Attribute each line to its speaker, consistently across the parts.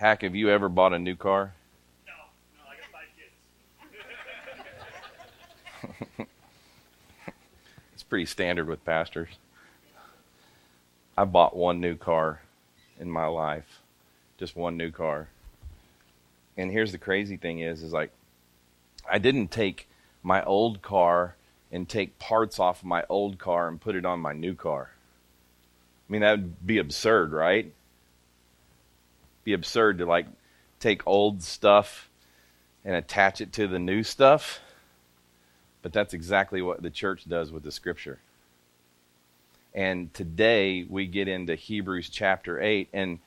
Speaker 1: Hack, have you ever bought a new car?
Speaker 2: No, no, I got five kids.
Speaker 1: it's pretty standard with pastors. I bought one new car in my life, just one new car. And here's the crazy thing is, is like, I didn't take my old car and take parts off of my old car and put it on my new car. I mean, that would be absurd, right? Be absurd to like take old stuff and attach it to the new stuff. But that's exactly what the church does with the scripture. And today we get into Hebrews chapter 8. And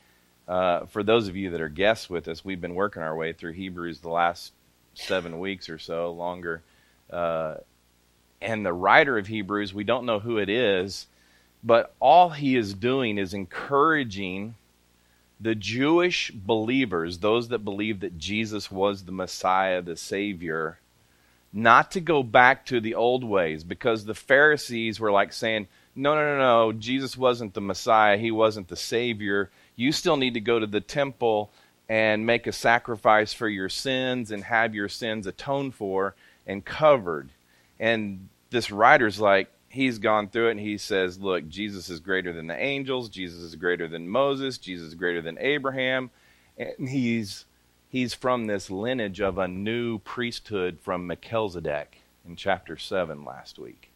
Speaker 1: uh, for those of you that are guests with us, we've been working our way through Hebrews the last seven weeks or so, longer. Uh, and the writer of Hebrews, we don't know who it is, but all he is doing is encouraging the Jewish believers, those that believed that Jesus was the Messiah, the Savior, not to go back to the old ways because the Pharisees were like saying, no, no, no, no, Jesus wasn't the Messiah, he wasn't the Savior. You still need to go to the temple and make a sacrifice for your sins and have your sins atoned for and covered. And this writer's like, he's gone through it and he says, look, Jesus is greater than the angels, Jesus is greater than Moses, Jesus is greater than Abraham. And he's he's from this lineage of a new priesthood from Melchizedek in chapter 7 last week.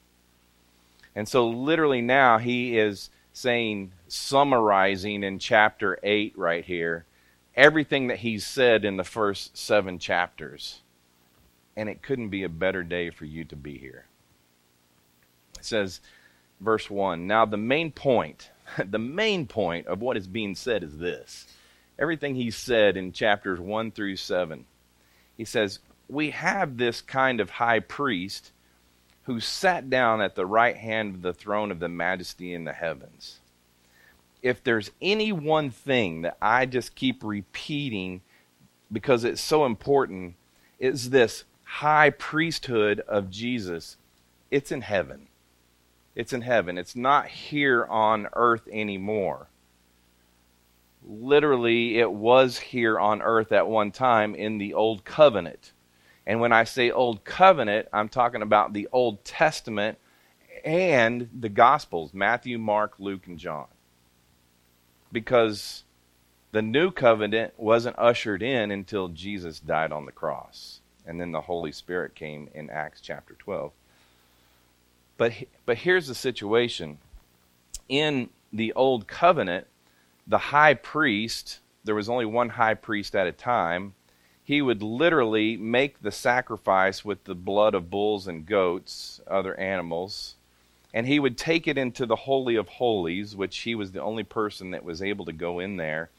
Speaker 1: And so literally now he is saying summarizing in chapter 8 right here everything that he's said in the first 7 chapters. And it couldn't be a better day for you to be here. It says, verse 1 Now, the main point, the main point of what is being said is this. Everything he said in chapters 1 through 7. He says, We have this kind of high priest who sat down at the right hand of the throne of the majesty in the heavens. If there's any one thing that I just keep repeating because it's so important, is this high priesthood of Jesus. It's in heaven. It's in heaven. It's not here on earth anymore. Literally, it was here on earth at one time in the Old Covenant. And when I say Old Covenant, I'm talking about the Old Testament and the Gospels Matthew, Mark, Luke, and John. Because the New Covenant wasn't ushered in until Jesus died on the cross. And then the Holy Spirit came in Acts chapter 12. But, but here's the situation. In the Old Covenant, the high priest, there was only one high priest at a time, he would literally make the sacrifice with the blood of bulls and goats, other animals, and he would take it into the Holy of Holies, which he was the only person that was able to go in there.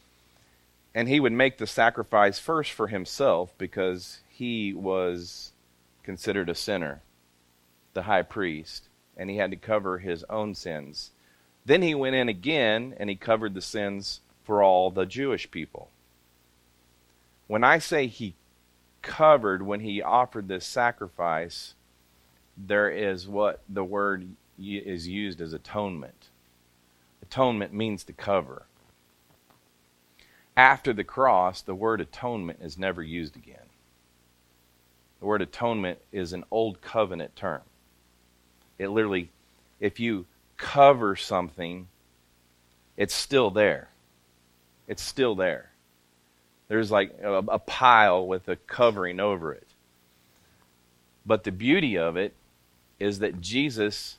Speaker 1: And he would make the sacrifice first for himself because he was considered a sinner, the high priest and he had to cover his own sins. Then he went in again and he covered the sins for all the Jewish people. When I say he covered, when he offered this sacrifice, there is what the word is used as atonement. Atonement means to cover. After the cross, the word atonement is never used again. The word atonement is an old covenant term. It literally, if you cover something, it's still there. It's still there. There's like a, a, pile with a covering over it. But the beauty of it is that Jesus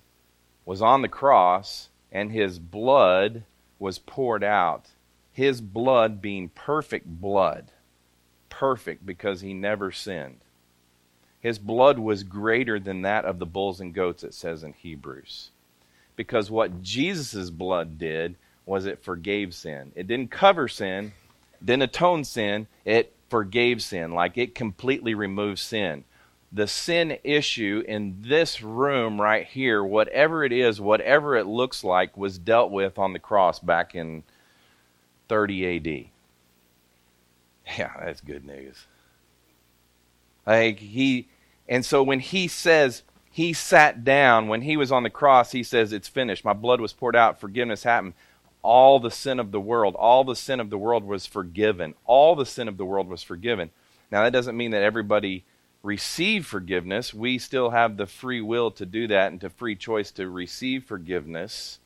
Speaker 1: was on the cross and his blood was poured out. His blood being perfect blood. Perfect because he never sinned. His blood was greater than that of the bulls and goats, it says in Hebrews. Because what Jesus' blood did was it forgave sin. It didn't cover sin, didn't atone sin, it forgave sin. Like it completely removed sin. The sin issue in this room right here, whatever it is, whatever it looks like, was dealt with on the cross back in 30 AD. Yeah, that's good news. Like he and so when he says he sat down when he was on the cross, he says it's finished. My blood was poured out, forgiveness happened. all the sin of the world. All the sin of the world was forgiven. All the sin of the world was forgiven. Now, that doesn't mean that everybody received forgiveness. We still have the free will to do that and to free choice to receive forgiveness.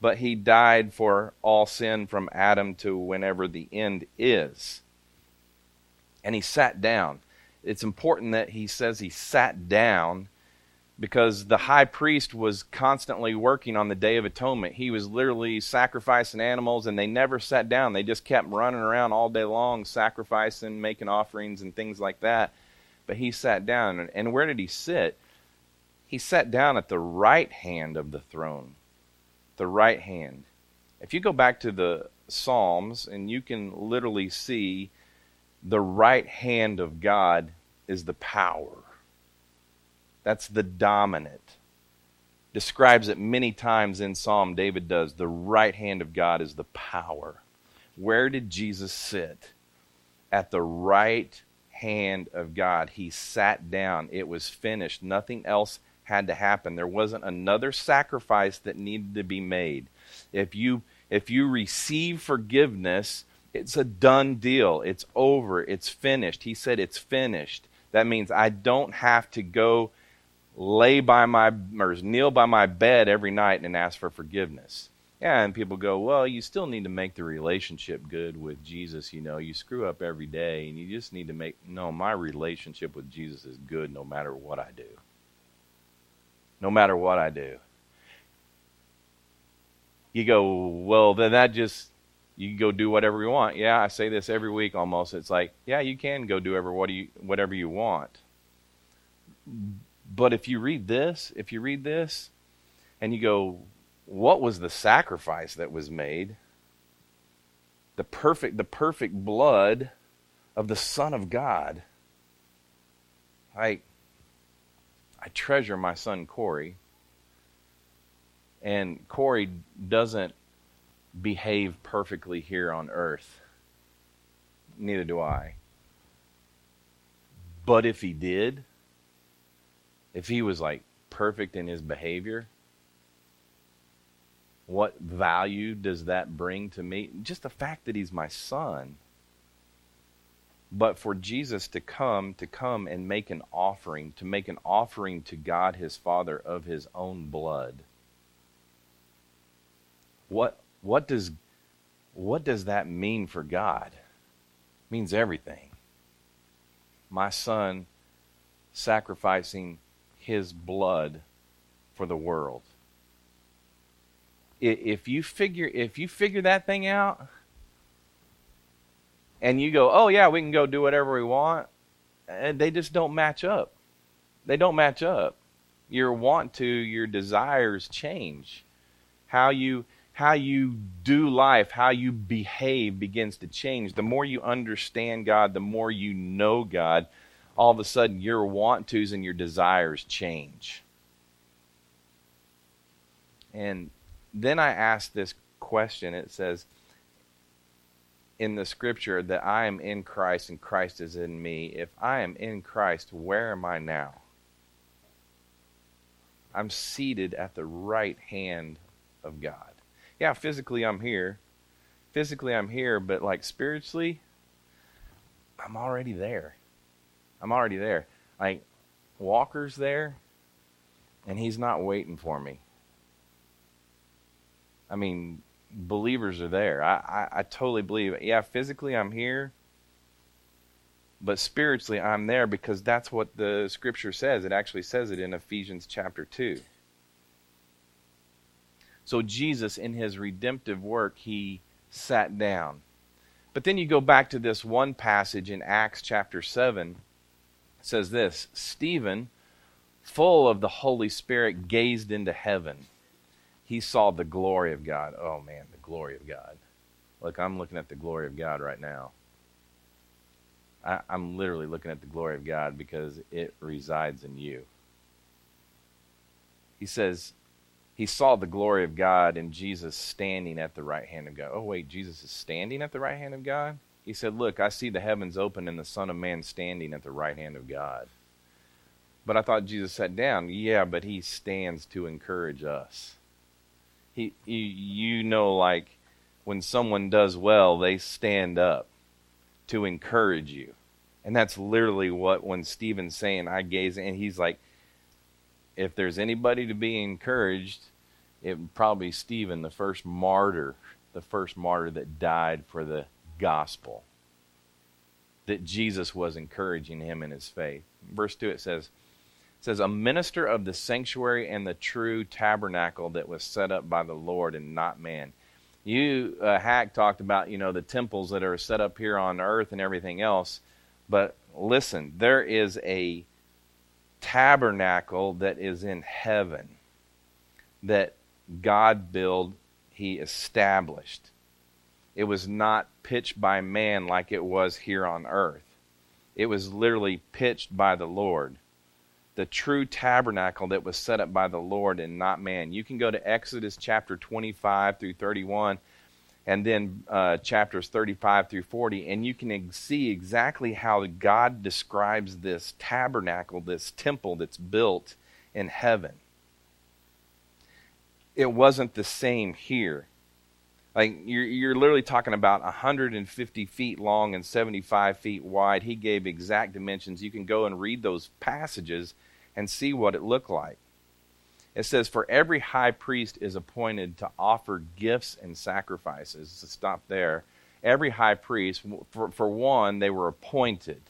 Speaker 1: But he died for all sin from Adam to whenever the end is. And he sat down. It's important that he says he sat down because the high priest was constantly working on the Day of Atonement. He was literally sacrificing animals, and they never sat down. They just kept running around all day long, sacrificing, making offerings, and things like that. But he sat down. And where did he sit? He sat down at the right hand of the throne. The right hand. If you go back to the Psalms, and you can literally see the right hand of God is the power that's the dominant. Describes it many times in Psalm, David does. The right hand of God is the power. Where did Jesus sit? At the right hand of God. He sat down. It was finished. Nothing else had to happen. There wasn't another sacrifice that needed to be made. If you if you receive forgiveness, it's a done deal. It's over. It's finished. He said it's finished. That means I don't have to go lay by my or kneel by my bed every night and ask for forgiveness. Yeah, and people go, well, you still need to make the relationship good with Jesus. You know, you screw up every day, and you just need to make. No, my relationship with Jesus is good no matter what I do. No matter what I do. You go, well, then that just you can go do whatever you want. Yeah, I say this every week almost. It's like, yeah, you can go do whatever what you whatever you want but if you read this, if you read this and you go, what was the sacrifice that was made? The perfect the perfect blood of the Son of God. I I treasure my son Corey. And Corey doesn't behave perfectly here on earth. Neither do I. But if he did, if he was like perfect in his behavior, what value does that bring to me? Just the fact that he's my son. But for Jesus to come, to come and make an offering, to make an offering to God his Father of his own blood. What what does what does that mean for God? It means everything. My son sacrificing his blood for the world. If you figure if you figure that thing out and you go, "Oh yeah, we can go do whatever we want." And they just don't match up. They don't match up. Your want to, your desires change. How you how you do life, how you behave begins to change. The more you understand God, the more you know God, all of a sudden your want tos and your desires change. And then I ask this question. It says in the scripture that I am in Christ and Christ is in me. If I am in Christ, where am I now? I'm seated at the right hand of God. Yeah, physically I'm here. Physically I'm here, but like spiritually, I'm already there. I'm already there. Like Walker's there, and he's not waiting for me. I mean, believers are there. I, I, I totally believe. Yeah, physically I'm here, but spiritually I'm there because that's what the scripture says. It actually says it in Ephesians chapter 2. So Jesus, in his redemptive work, he sat down. But then you go back to this one passage in Acts chapter 7 says this Stephen, full of the Holy Spirit, gazed into heaven. He saw the glory of God. Oh, man, the glory of God. Look, I'm looking at the glory of God right now. I, am literally looking at the glory of God because it resides in you. He says, he saw the glory of God and Jesus standing at the right hand of God. Oh, wait, Jesus is standing at the right hand of God? He said, Look, I see the heavens open and the Son of Man standing at the right hand of God. But I thought Jesus sat down. Yeah, but he stands to encourage us. He, he you know, like when someone does well, they stand up to encourage you. And that's literally what when Stephen's saying, I gaze, and he's like, if there's anybody to be encouraged, it would probably be Stephen, the first martyr, the first martyr that died for the gospel. That Jesus was encouraging him in his faith. Verse 2 it says, it says, A minister of the sanctuary and the true tabernacle that was set up by the Lord and not man. You, uh, Hack, talked about, you know, the temples that are set up here on earth and everything else. But listen, there is a tabernacle that is in heaven that God built, He established. It was not pitched by man like it was here on earth. It was literally pitched by the Lord. The true tabernacle that was set up by the Lord and not man. You can go to Exodus chapter 25 through 31 and then uh, chapters 35 through 40, and you can see exactly how God describes this tabernacle, this temple that's built in heaven. It wasn't the same here. Like you're, you're literally talking about 150 feet long and 75 feet wide. He gave exact dimensions. You can go and read those passages and see what it looked like. It says, For every high priest is appointed to offer gifts and sacrifices. To stop there. Every high priest, for, for one, they were appointed.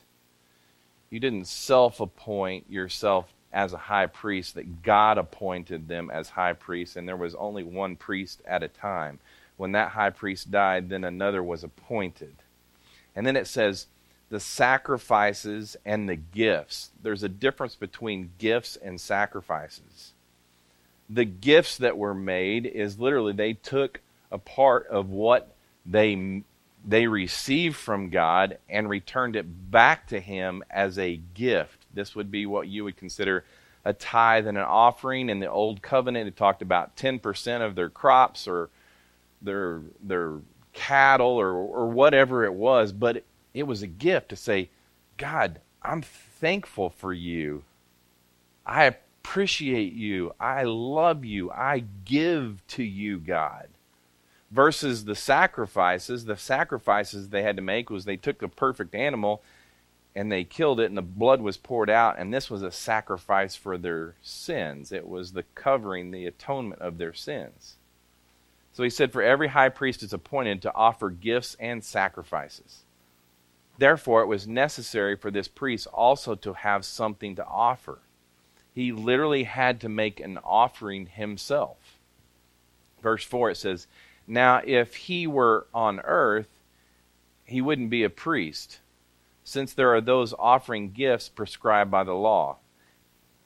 Speaker 1: You didn't self appoint yourself as a high priest, that God appointed them as high priests, and there was only one priest at a time. When that high priest died, then another was appointed. And then it says, the sacrifices and the gifts. There's a difference between gifts and sacrifices the gifts that were made is literally they took a part of what they they received from God and returned it back to him as a gift. This would be what you would consider a tithe and an offering. In the old covenant, it talked about 10% of their crops or their their cattle or or whatever it was, but it, was a gift to say, God, I'm thankful for you. I appreciate you. I love you. I give to you, God. Versus the sacrifices, the sacrifices they had to make was they took a perfect animal and they killed it and the blood was poured out and this was a sacrifice for their sins. It was the covering, the atonement of their sins. So he said, For every high priest is appointed to offer gifts and sacrifices. Therefore, it was necessary for this priest also to have something to offer he literally had to make an offering himself. Verse 4 it says, Now if he were on earth, he wouldn't be a priest, since there are those offering gifts prescribed by the law.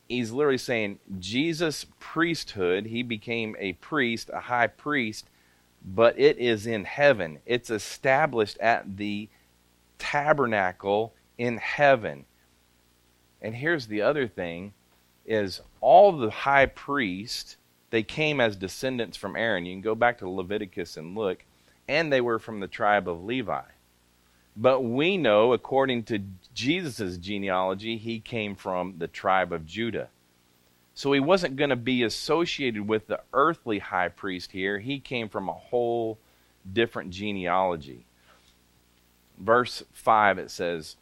Speaker 1: He's literally saying Jesus' priesthood, he became a priest, a high priest, but it is in heaven. It's established at the tabernacle in heaven. And here's the other thing is all the high priests, they came as descendants from Aaron. You can go back to Leviticus and look, and they were from the tribe of Levi. But we know, according to Jesus' genealogy, he came from the tribe of Judah. So he wasn't going to be associated with the earthly high priest here. He came from a whole different genealogy. Verse 5 it says,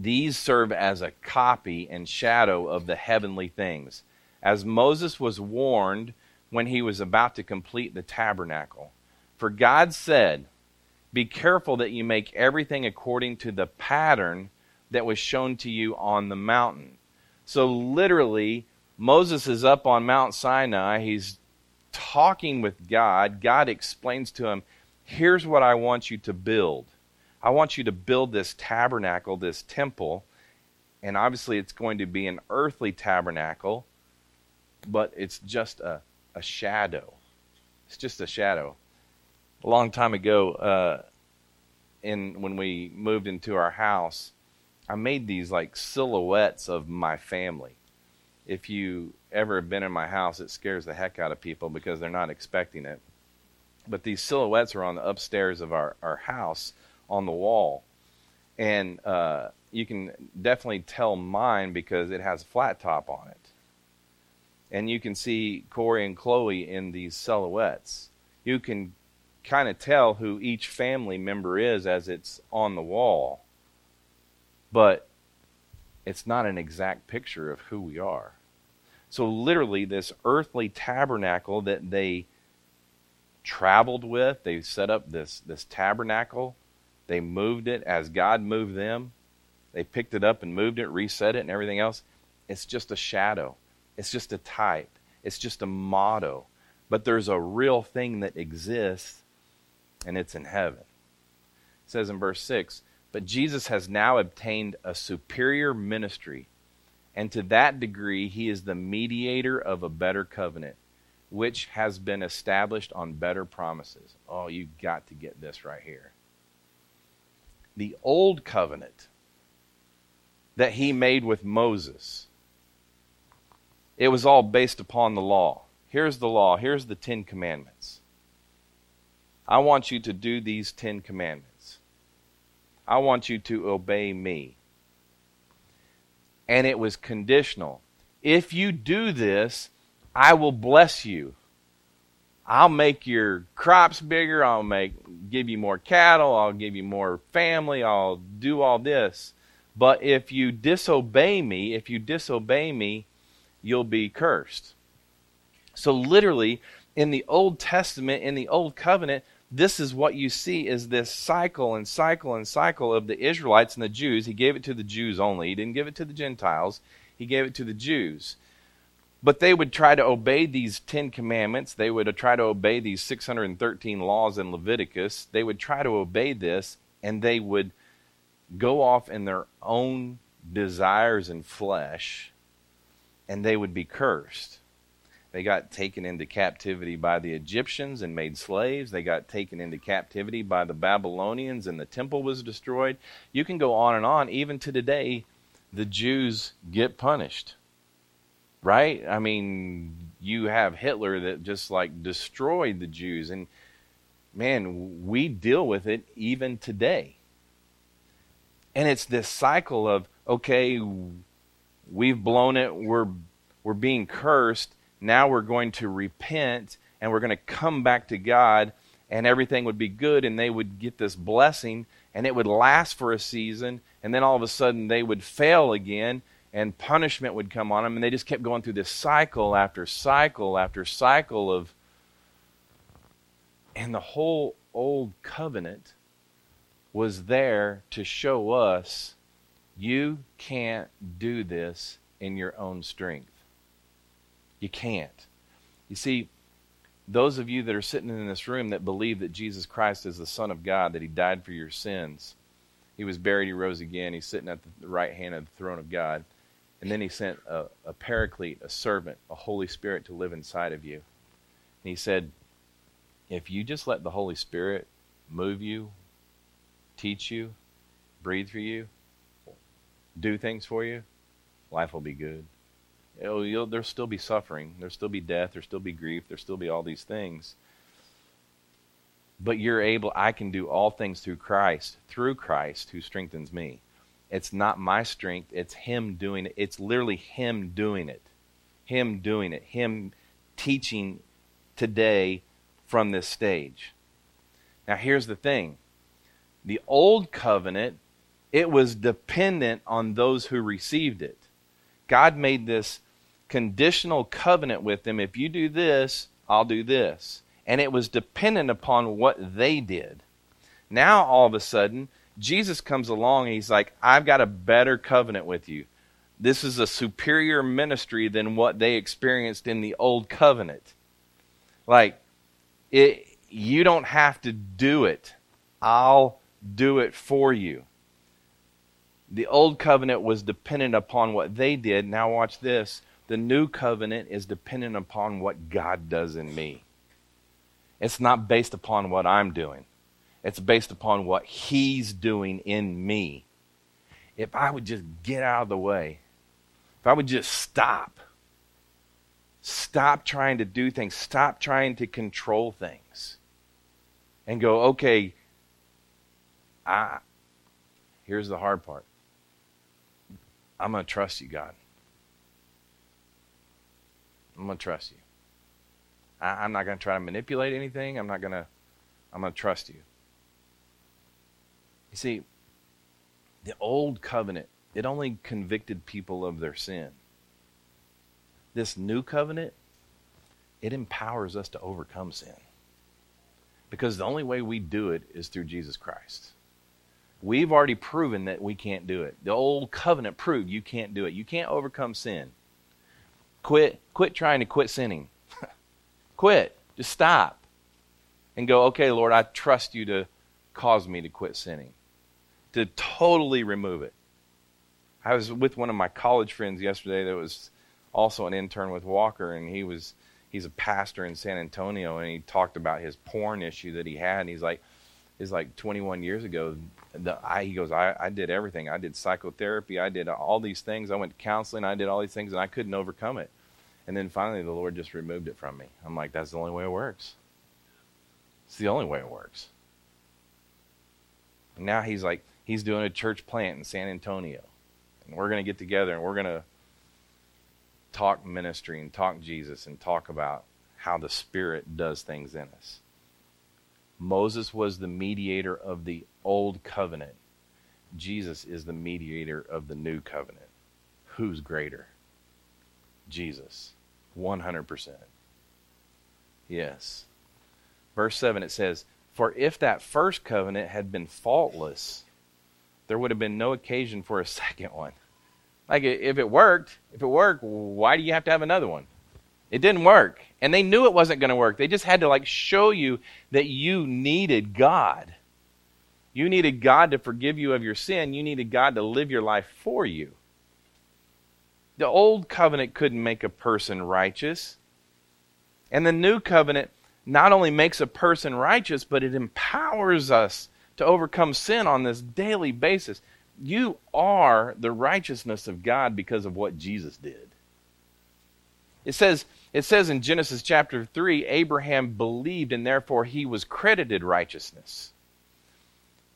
Speaker 1: these serve as a copy and shadow of the heavenly things, as Moses was warned when he was about to complete the tabernacle. For God said, Be careful that you make everything according to the pattern that was shown to you on the mountain. So, literally, Moses is up on Mount Sinai. He's talking with God. God explains to him, Here's what I want you to build. I want you to build this tabernacle, this temple. And obviously, it's going to be an earthly tabernacle, but it's just a, a shadow. It's just a shadow. A long time ago, uh, in when we moved into our house, I made these like silhouettes of my family. If you ever have been in my house, it scares the heck out of people because they're not expecting it. But these silhouettes are on the upstairs of our, our house on the wall, and uh, you can definitely tell mine because it has a flat top on it. And you can see Corey and Chloe in these silhouettes. You can kind of tell who each family member is as it's on the wall. But it's not an exact picture of who we are. So, literally, this earthly tabernacle that they traveled with, they set up this, this tabernacle, they moved it as God moved them. They picked it up and moved it, reset it, and everything else. It's just a shadow, it's just a type, it's just a motto. But there's a real thing that exists, and it's in heaven. It says in verse 6 But Jesus has now obtained a superior ministry, and to that degree, he is the mediator of a better covenant, which has been established on better promises. Oh, you've got to get this right here. The old covenant that he made with Moses, it was all based upon the law. Here's the law. Here's the Ten Commandments. I want you to do these Ten Commandments. I want you to obey me. And it was conditional. If you do this, I will bless you. I'll make your crops bigger. I'll make give you more cattle. I'll give you more family. I'll do all this. But if you disobey me, if you disobey me, you'll be cursed. So literally in the Old Testament, in the Old Covenant, this is what you see is this cycle and cycle and cycle of the Israelites and the Jews. He gave it to the Jews only. He didn't give it to the Gentiles. He gave it to the Jews. But they would try to obey these Ten Commandments. They would try to obey these 613 laws in Leviticus. They would try to obey this, and they would go off in their own desires and flesh, and they would be cursed. They got taken into captivity by the Egyptians and made slaves. They got taken into captivity by the Babylonians, and the temple was destroyed. You can go on and on. Even to today, the Jews get punished. Right? I mean, you have Hitler that just like destroyed the Jews. And man, we deal with it even today. And it's this cycle of, okay, we've blown it, we're, we're being cursed now we're going to repent and we're going to come back to God and everything would be good and they would get this blessing and it would last for a season and then all of a sudden they would fail again and punishment would come on them and they just kept going through this cycle after cycle after cycle of and the whole old covenant was there to show us you can't do this in your own strength you can't. You see, those of you that are sitting in this room that believe that Jesus Christ is the Son of God, that He died for your sins, He was buried, He rose again, He's sitting at the right hand of the throne of God, and then He sent a, a paraclete, a servant, a Holy Spirit to live inside of you. And He said, if you just let the Holy Spirit move you, teach you, breathe for you, do things for you, life will be good you'll, there'll still be suffering. There'll still be death. There'll still be grief. There'll still be all these things. But you're able, I can do all things through Christ, through Christ who strengthens me. It's not my strength, it's Him doing it. It's literally Him doing it. Him doing it. Him teaching today from this stage. Now, here's the thing the old covenant, it was dependent on those who received it. God made this conditional covenant with them. If you do this, I'll do this. And it was dependent upon what they did. Now, all of a sudden, Jesus comes along and he's like, I've got a better covenant with you. This is a superior ministry than what they experienced in the old covenant. Like, it, you don't have to do it. I'll do it for you. The old covenant was dependent upon what they did. Now, watch this. The new covenant is dependent upon what God does in me. It's not based upon what I'm doing, it's based upon what He's doing in me. If I would just get out of the way, if I would just stop, stop trying to do things, stop trying to control things, and go, okay, I, here's the hard part. I'm going to trust you, God. I'm going to trust you. I, am not going to try to manipulate anything. I'm not going to I'm going to trust you. You see, the old covenant, it only convicted people of their sin. This new covenant, it empowers us to overcome sin. Because the only way we do it is through Jesus Christ. We've already proven that we can't do it. The old covenant proved you can't do it. You can't overcome sin. Quit quit trying to quit sinning. quit. Just stop. And go, "Okay, Lord, I trust you to cause me to quit sinning." To totally remove it. I was with one of my college friends yesterday that was also an intern with Walker and he was he's a pastor in San Antonio and he talked about his porn issue that he had. And he's like is like 21 years ago the I, he goes I, I did everything. I did psychotherapy. I did all these things. I went to counseling. I did all these things and i couldn't overcome it. And then finally the lord just removed it from me. I'm like that's the only way it works. It's the only way it works. And now he's like he's doing a church plant in san antonio and we're going to get together and we're going to talk ministry and talk jesus and talk about how the spirit does things in us Moses was the mediator of the old covenant. Jesus is the mediator of the new covenant. Who's greater? Jesus. 100%. Yes. Verse 7 it says, For if that first covenant had been faultless, there would have been no occasion for a second one. Like if it worked, if it worked, why do you have to have another one? It didn't work. And they knew it wasn't going to work. They just had to like show you that you needed God. You needed God to forgive you of your sin. You needed God to live your life for you. The old covenant couldn't make a person righteous. And the new covenant not only makes a person righteous, but it empowers us to overcome sin on this daily basis. You are the righteousness of God because of what Jesus did. It says it says in Genesis chapter 3 Abraham believed and therefore he was credited righteousness.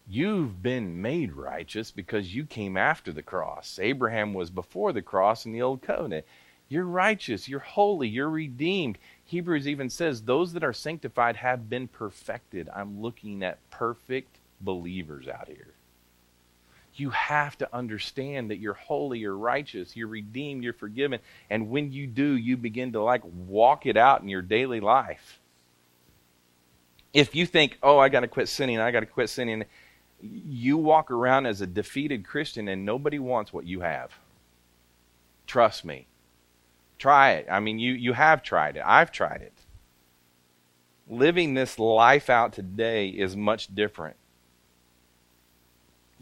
Speaker 1: You've been made righteous because you came after the cross. Abraham was before the cross in the old covenant. You're righteous, you're holy, you're redeemed. Hebrews even says those that are sanctified have been perfected. I'm looking at perfect believers out here you have to understand that you're holy, you're righteous, you're redeemed, you're forgiven. And when you do, you begin to like walk it out in your daily life. If you think, oh, I got to quit sinning, I got to quit sinning, you walk around as a defeated Christian and nobody wants what you have. Trust me. Try it. I mean, you, you have tried it. I've tried it. Living this life out today is much different.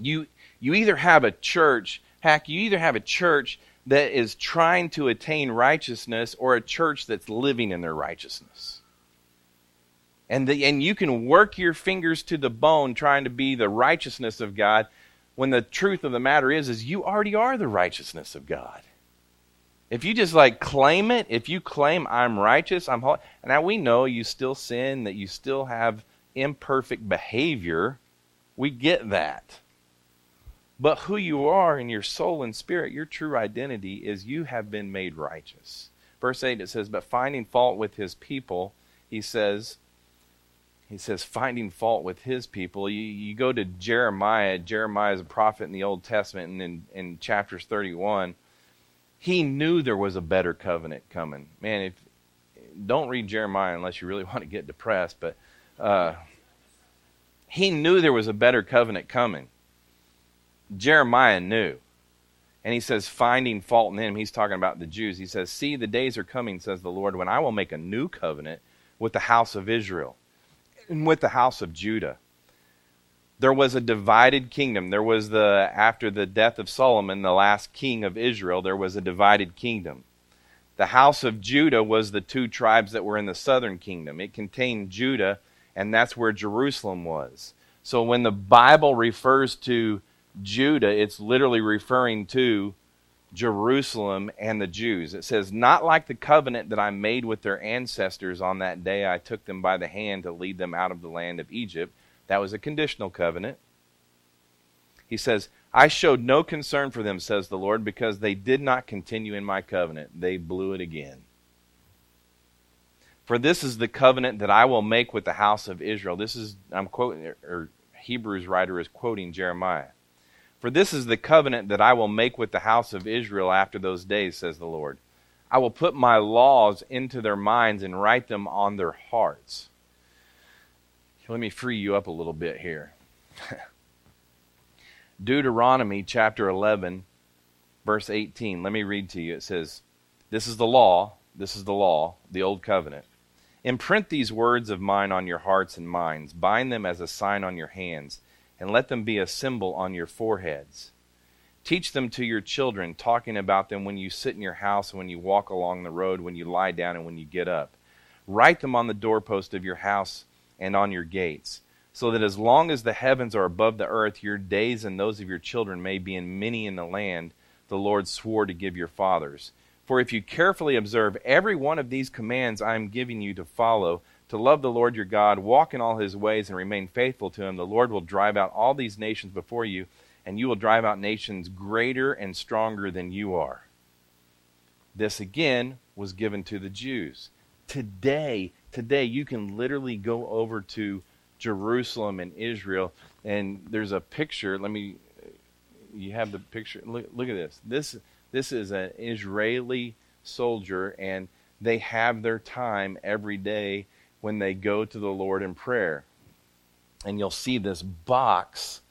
Speaker 1: You you either have a church, heck, you either have a church that is trying to attain righteousness or a church that's living in their righteousness. And, the, and you can work your fingers to the bone trying to be the righteousness of God when the truth of the matter is is you already are the righteousness of God. If you just like claim it, if you claim I'm righteous, I'm holy. Now we know you still sin, that you still have imperfect behavior. We get that. But who you are in your soul and spirit, your true identity is you have been made righteous. Verse 8 it says, But finding fault with his people, he says, he says, finding fault with his people. You, you go to Jeremiah. Jeremiah is a prophet in the Old Testament, and in, in chapters 31, he knew there was a better covenant coming. Man, if don't read Jeremiah unless you really want to get depressed, but uh, he knew there was a better covenant coming. Jeremiah knew. And he says, finding fault in him, he's talking about the Jews. He says, See, the days are coming, says the Lord, when I will make a new covenant with the house of Israel and with the house of Judah. There was a divided kingdom. There was the, after the death of Solomon, the last king of Israel, there was a divided kingdom. The house of Judah was the two tribes that were in the southern kingdom. It contained Judah, and that's where Jerusalem was. So when the Bible refers to Judah, it's literally referring to Jerusalem and the Jews. It says, Not like the covenant that I made with their ancestors on that day I took them by the hand to lead them out of the land of Egypt. That was a conditional covenant. He says, I showed no concern for them, says the Lord, because they did not continue in my covenant. They blew it again. For this is the covenant that I will make with the house of Israel. This is, I'm quoting, or Hebrews writer is quoting Jeremiah. For this is the covenant that I will make with the house of Israel after those days, says the Lord. I will put my laws into their minds and write them on their hearts. Let me free you up a little bit here. Deuteronomy chapter 11, verse 18. Let me read to you. It says, This is the law, this is the law, the old covenant. Imprint these words of mine on your hearts and minds, bind them as a sign on your hands, and let them be a symbol on your foreheads. Teach them to your children, talking about them when you sit in your house, and when you walk along the road, when you lie down, and when you get up. Write them on the doorpost of your house and on your gates, so that as long as the heavens are above the earth, your days and those of your children may be in many in the land the Lord swore to give your fathers. For if you carefully observe every one of these commands I am giving you to follow, to love the Lord your God, walk in all his ways, and remain faithful to him, the Lord will drive out all these nations before you, and you will drive out nations greater and stronger than you are. This again was given to the Jews. Today, today you can literally go over to Jerusalem and Israel, and there's a picture. Let me. You have the picture. Look, look at this. This this is an Israeli soldier, and they have their time every day when they go to the Lord in prayer. And you'll see this box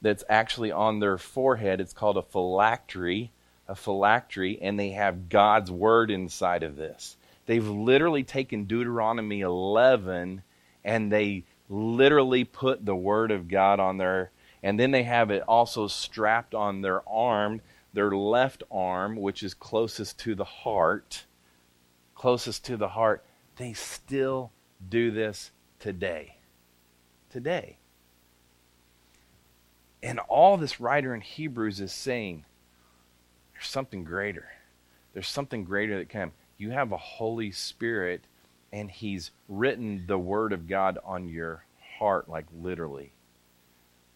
Speaker 1: that's actually on their forehead. It's called a phylactery, a phylactery, and they have God's word inside of this. They've literally taken Deuteronomy 11 and they literally put the word of God on there, and then they have it also strapped on their arm their left arm, which is closest to the heart, closest to the heart, they still do this today. Today. And all this writer in Hebrews is saying there's something greater. There's something greater that can. You have a Holy Spirit, and He's written the Word of God on your heart, like literally.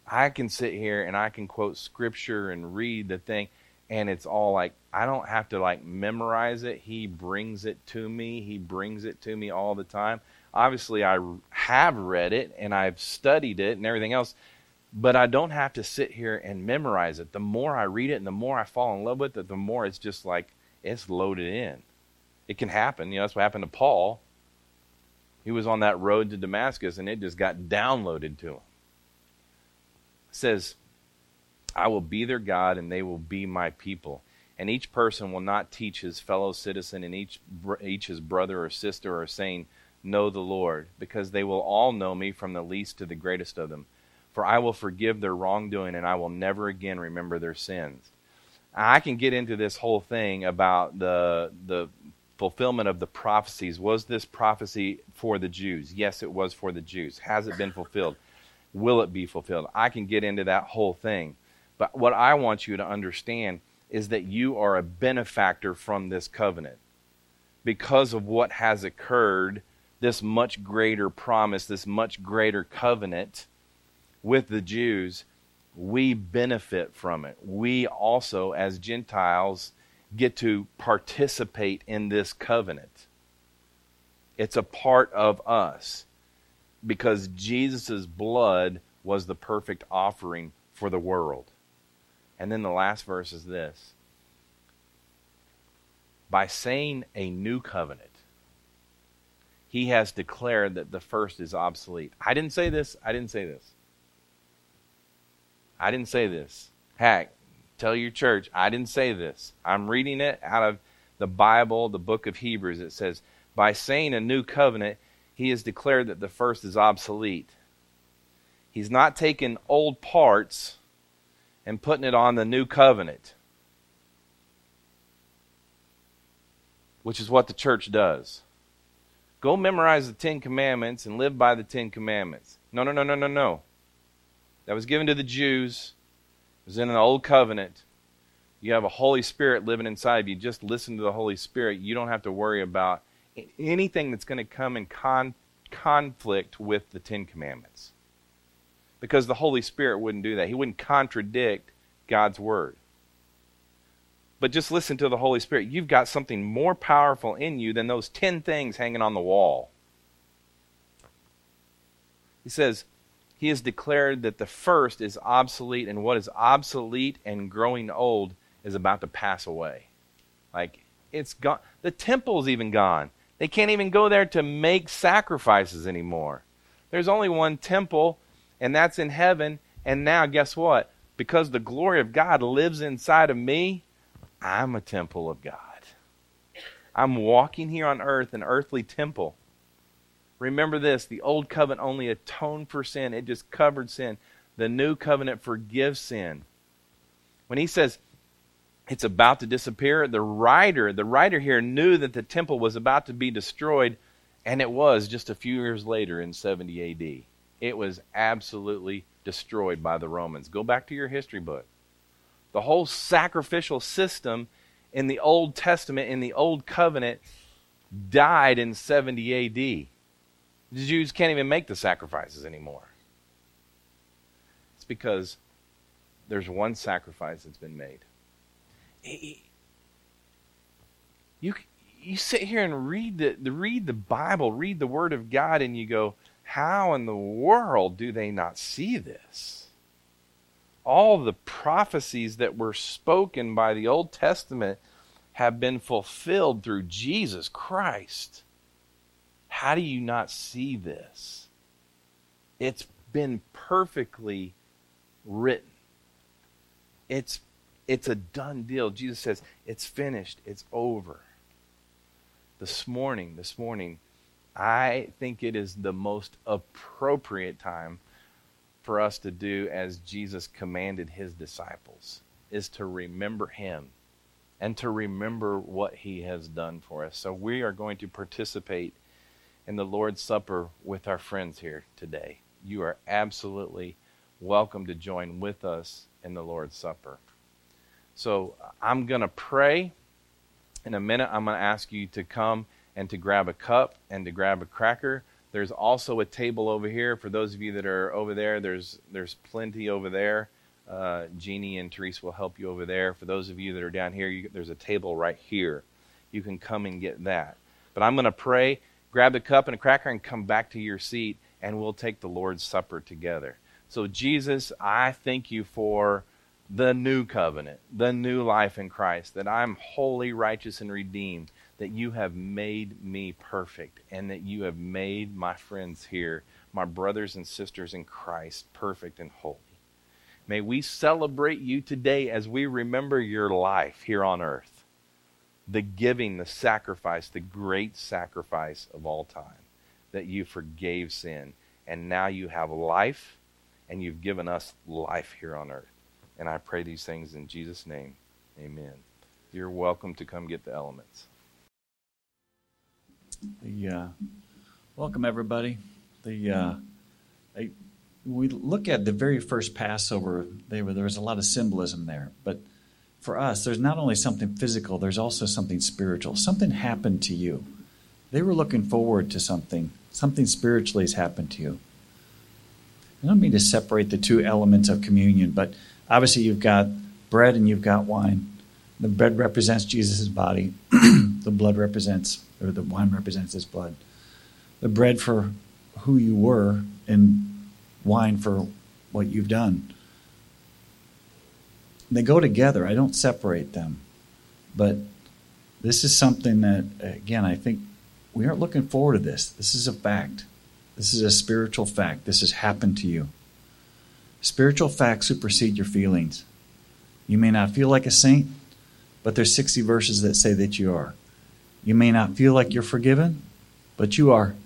Speaker 1: I can sit here and I can quote scripture and read the thing, and it's all like I don't have to like memorize it. He brings it to me. He brings it to me all the time. Obviously, I have read it and I've studied it and everything else, but I don't have to sit here and memorize it. The more I read it and the more I fall in love with it, the more it's just like it's loaded in. It can happen. You know, that's what happened to Paul. He was on that road to Damascus and it just got downloaded to him. It says I will be their God, and they will be my people. And each person will not teach his fellow citizen and each, each his brother or sister or saying, Know the Lord, because they will all know me from the least to the greatest of them. For I will forgive their wrongdoing, and I will never again remember their sins. I can get into this whole thing about the the fulfillment of the prophecies. Was this prophecy for the Jews? Yes, it was for the Jews. Has it been fulfilled? Will it be fulfilled? I can get into that whole thing. But what I want you to understand is that you are a benefactor from this covenant. Because of what has occurred, this much greater promise, this much greater covenant with the Jews, we benefit from it. We also, as Gentiles, get to participate in this covenant. It's a part of us because Jesus' blood was the perfect offering for the world. And then the last verse is this By saying a new covenant, he has declared that the first is obsolete. I didn't say this. I didn't say this. I didn't say this. Heck, tell your church, I didn't say this. I'm reading it out of the Bible, the book of Hebrews. It says, By saying a new covenant, he has declared that the first is obsolete. He's not taken old parts and putting it on the new covenant, which is what the church does. Go memorize the Ten Commandments and live by the Ten Commandments. No, no, no, no, no, no. That was given to the Jews. It was in an old covenant. You have a Holy Spirit living inside of you. Just listen to the Holy Spirit. You don't have to worry about anything that's going to come in con- conflict with the Ten Commandments because the Holy Spirit wouldn't do that. He wouldn't contradict God's Word. But just listen to the Holy Spirit. You've got something more powerful in you than those 10 things hanging on the wall. He says, He has declared that the first is obsolete, and what is obsolete and growing old is about to pass away. Like, it's gone. The temple's even gone. They can't even go there to make sacrifices anymore. There's only one temple, and that's in heaven. And now, guess what? Because the glory of God lives inside of me, I'm a temple of God. I'm walking here on earth, an earthly temple. Remember this the old covenant only atoned for sin, it just covered sin. The new covenant forgives sin. When he says it's about to disappear, the writer, the writer here knew that the temple was about to be destroyed, and it was just a few years later in 70 AD. It was absolutely destroyed by the Romans. Go back to your history book. The whole sacrificial system in the Old Testament, in the Old Covenant, died in 70 AD. The Jews can't even make the sacrifices anymore. It's because there's one sacrifice that's been made. You, you sit here and read the, read the Bible, read the Word of God, and you go, how in the world do they not see this? All the prophecies that were spoken by the Old Testament have been fulfilled through Jesus Christ. How do you not see this? It's been perfectly written. It's it's a done deal. Jesus says, "It's finished. It's over." This morning, this morning, I think it is the most appropriate time for us to do as Jesus commanded his disciples is to remember him and to remember what he has done for us. So we are going to participate in the Lord's Supper with our friends here today. You are absolutely welcome to join with us in the Lord's Supper. So I'm going to pray. In a minute, I'm going to ask you to come and to grab a cup and to grab a cracker. There's also a table over here. For those of you that are over there, there's there's plenty over there. Uh, Jeannie and Therese will help you over there. For those of you that are down here, you, there's a table right here. You can come and get that. But I'm going to pray, grab a cup and a cracker, and come back to your seat, and we'll take the Lord's Supper together. So, Jesus, I thank you for the new covenant, the new life in Christ, that I'm holy, righteous, and redeemed that you have made me perfect and that you have made my friends here, my brothers and sisters in Christ, perfect and holy. May we celebrate you today as we remember your life here on earth. The giving, the sacrifice, the great sacrifice of all time, that you forgave sin. And now you have life, and you've given us life here on earth. And I pray these things in Jesus' name. Amen. You're welcome to come get the elements.
Speaker 3: The, uh, welcome, everybody. The, uh, I, we look at the very first Passover, they were, there was a lot of symbolism there. But for us, there's not only something physical, there's also something spiritual. Something happened to you. They were looking forward to something. Something spiritually has happened to you. I don't mean to separate the two elements of communion, but obviously you've got bread and you've got wine. The bread represents Jesus' body, the blood represents or the wine represents his blood. The bread for who you were, and wine for what you've done. They go together. I don't separate them. But this is something that, again, I think we aren't looking forward to this. This is a fact. This is a spiritual fact. This has happened to you. Spiritual facts supersede your feelings. You may not feel like a saint, but there's 60 verses that say that you are. You may not feel like you're forgiven, but you are.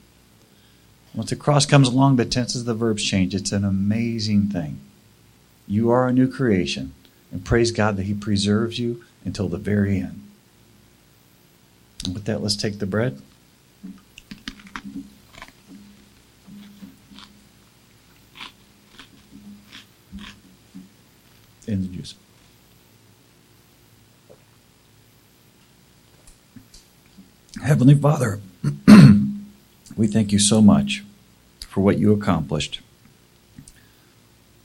Speaker 3: Once the cross comes along, the tenses of the verbs change. It's an amazing thing. You are a new creation, and praise God that He preserves you until the very end. And with that, let's take the bread. And the juice. Heavenly Father, we thank you so much for what you accomplished.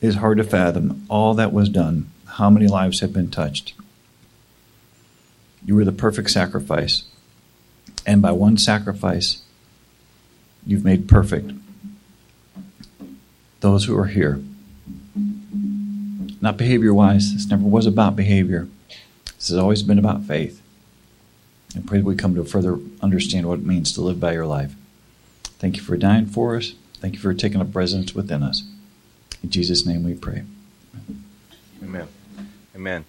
Speaker 3: It is hard to fathom all that was done, how many lives have been touched. You were the perfect sacrifice. And by one sacrifice, you've made perfect those who are here. Not behavior wise. This never was about behavior. This has always been about faith. And pray that we come to further understand what it means to live by your life. Thank you for dying for us. Thank you for taking up residence within us. In Jesus' name we pray.
Speaker 1: Amen. Amen.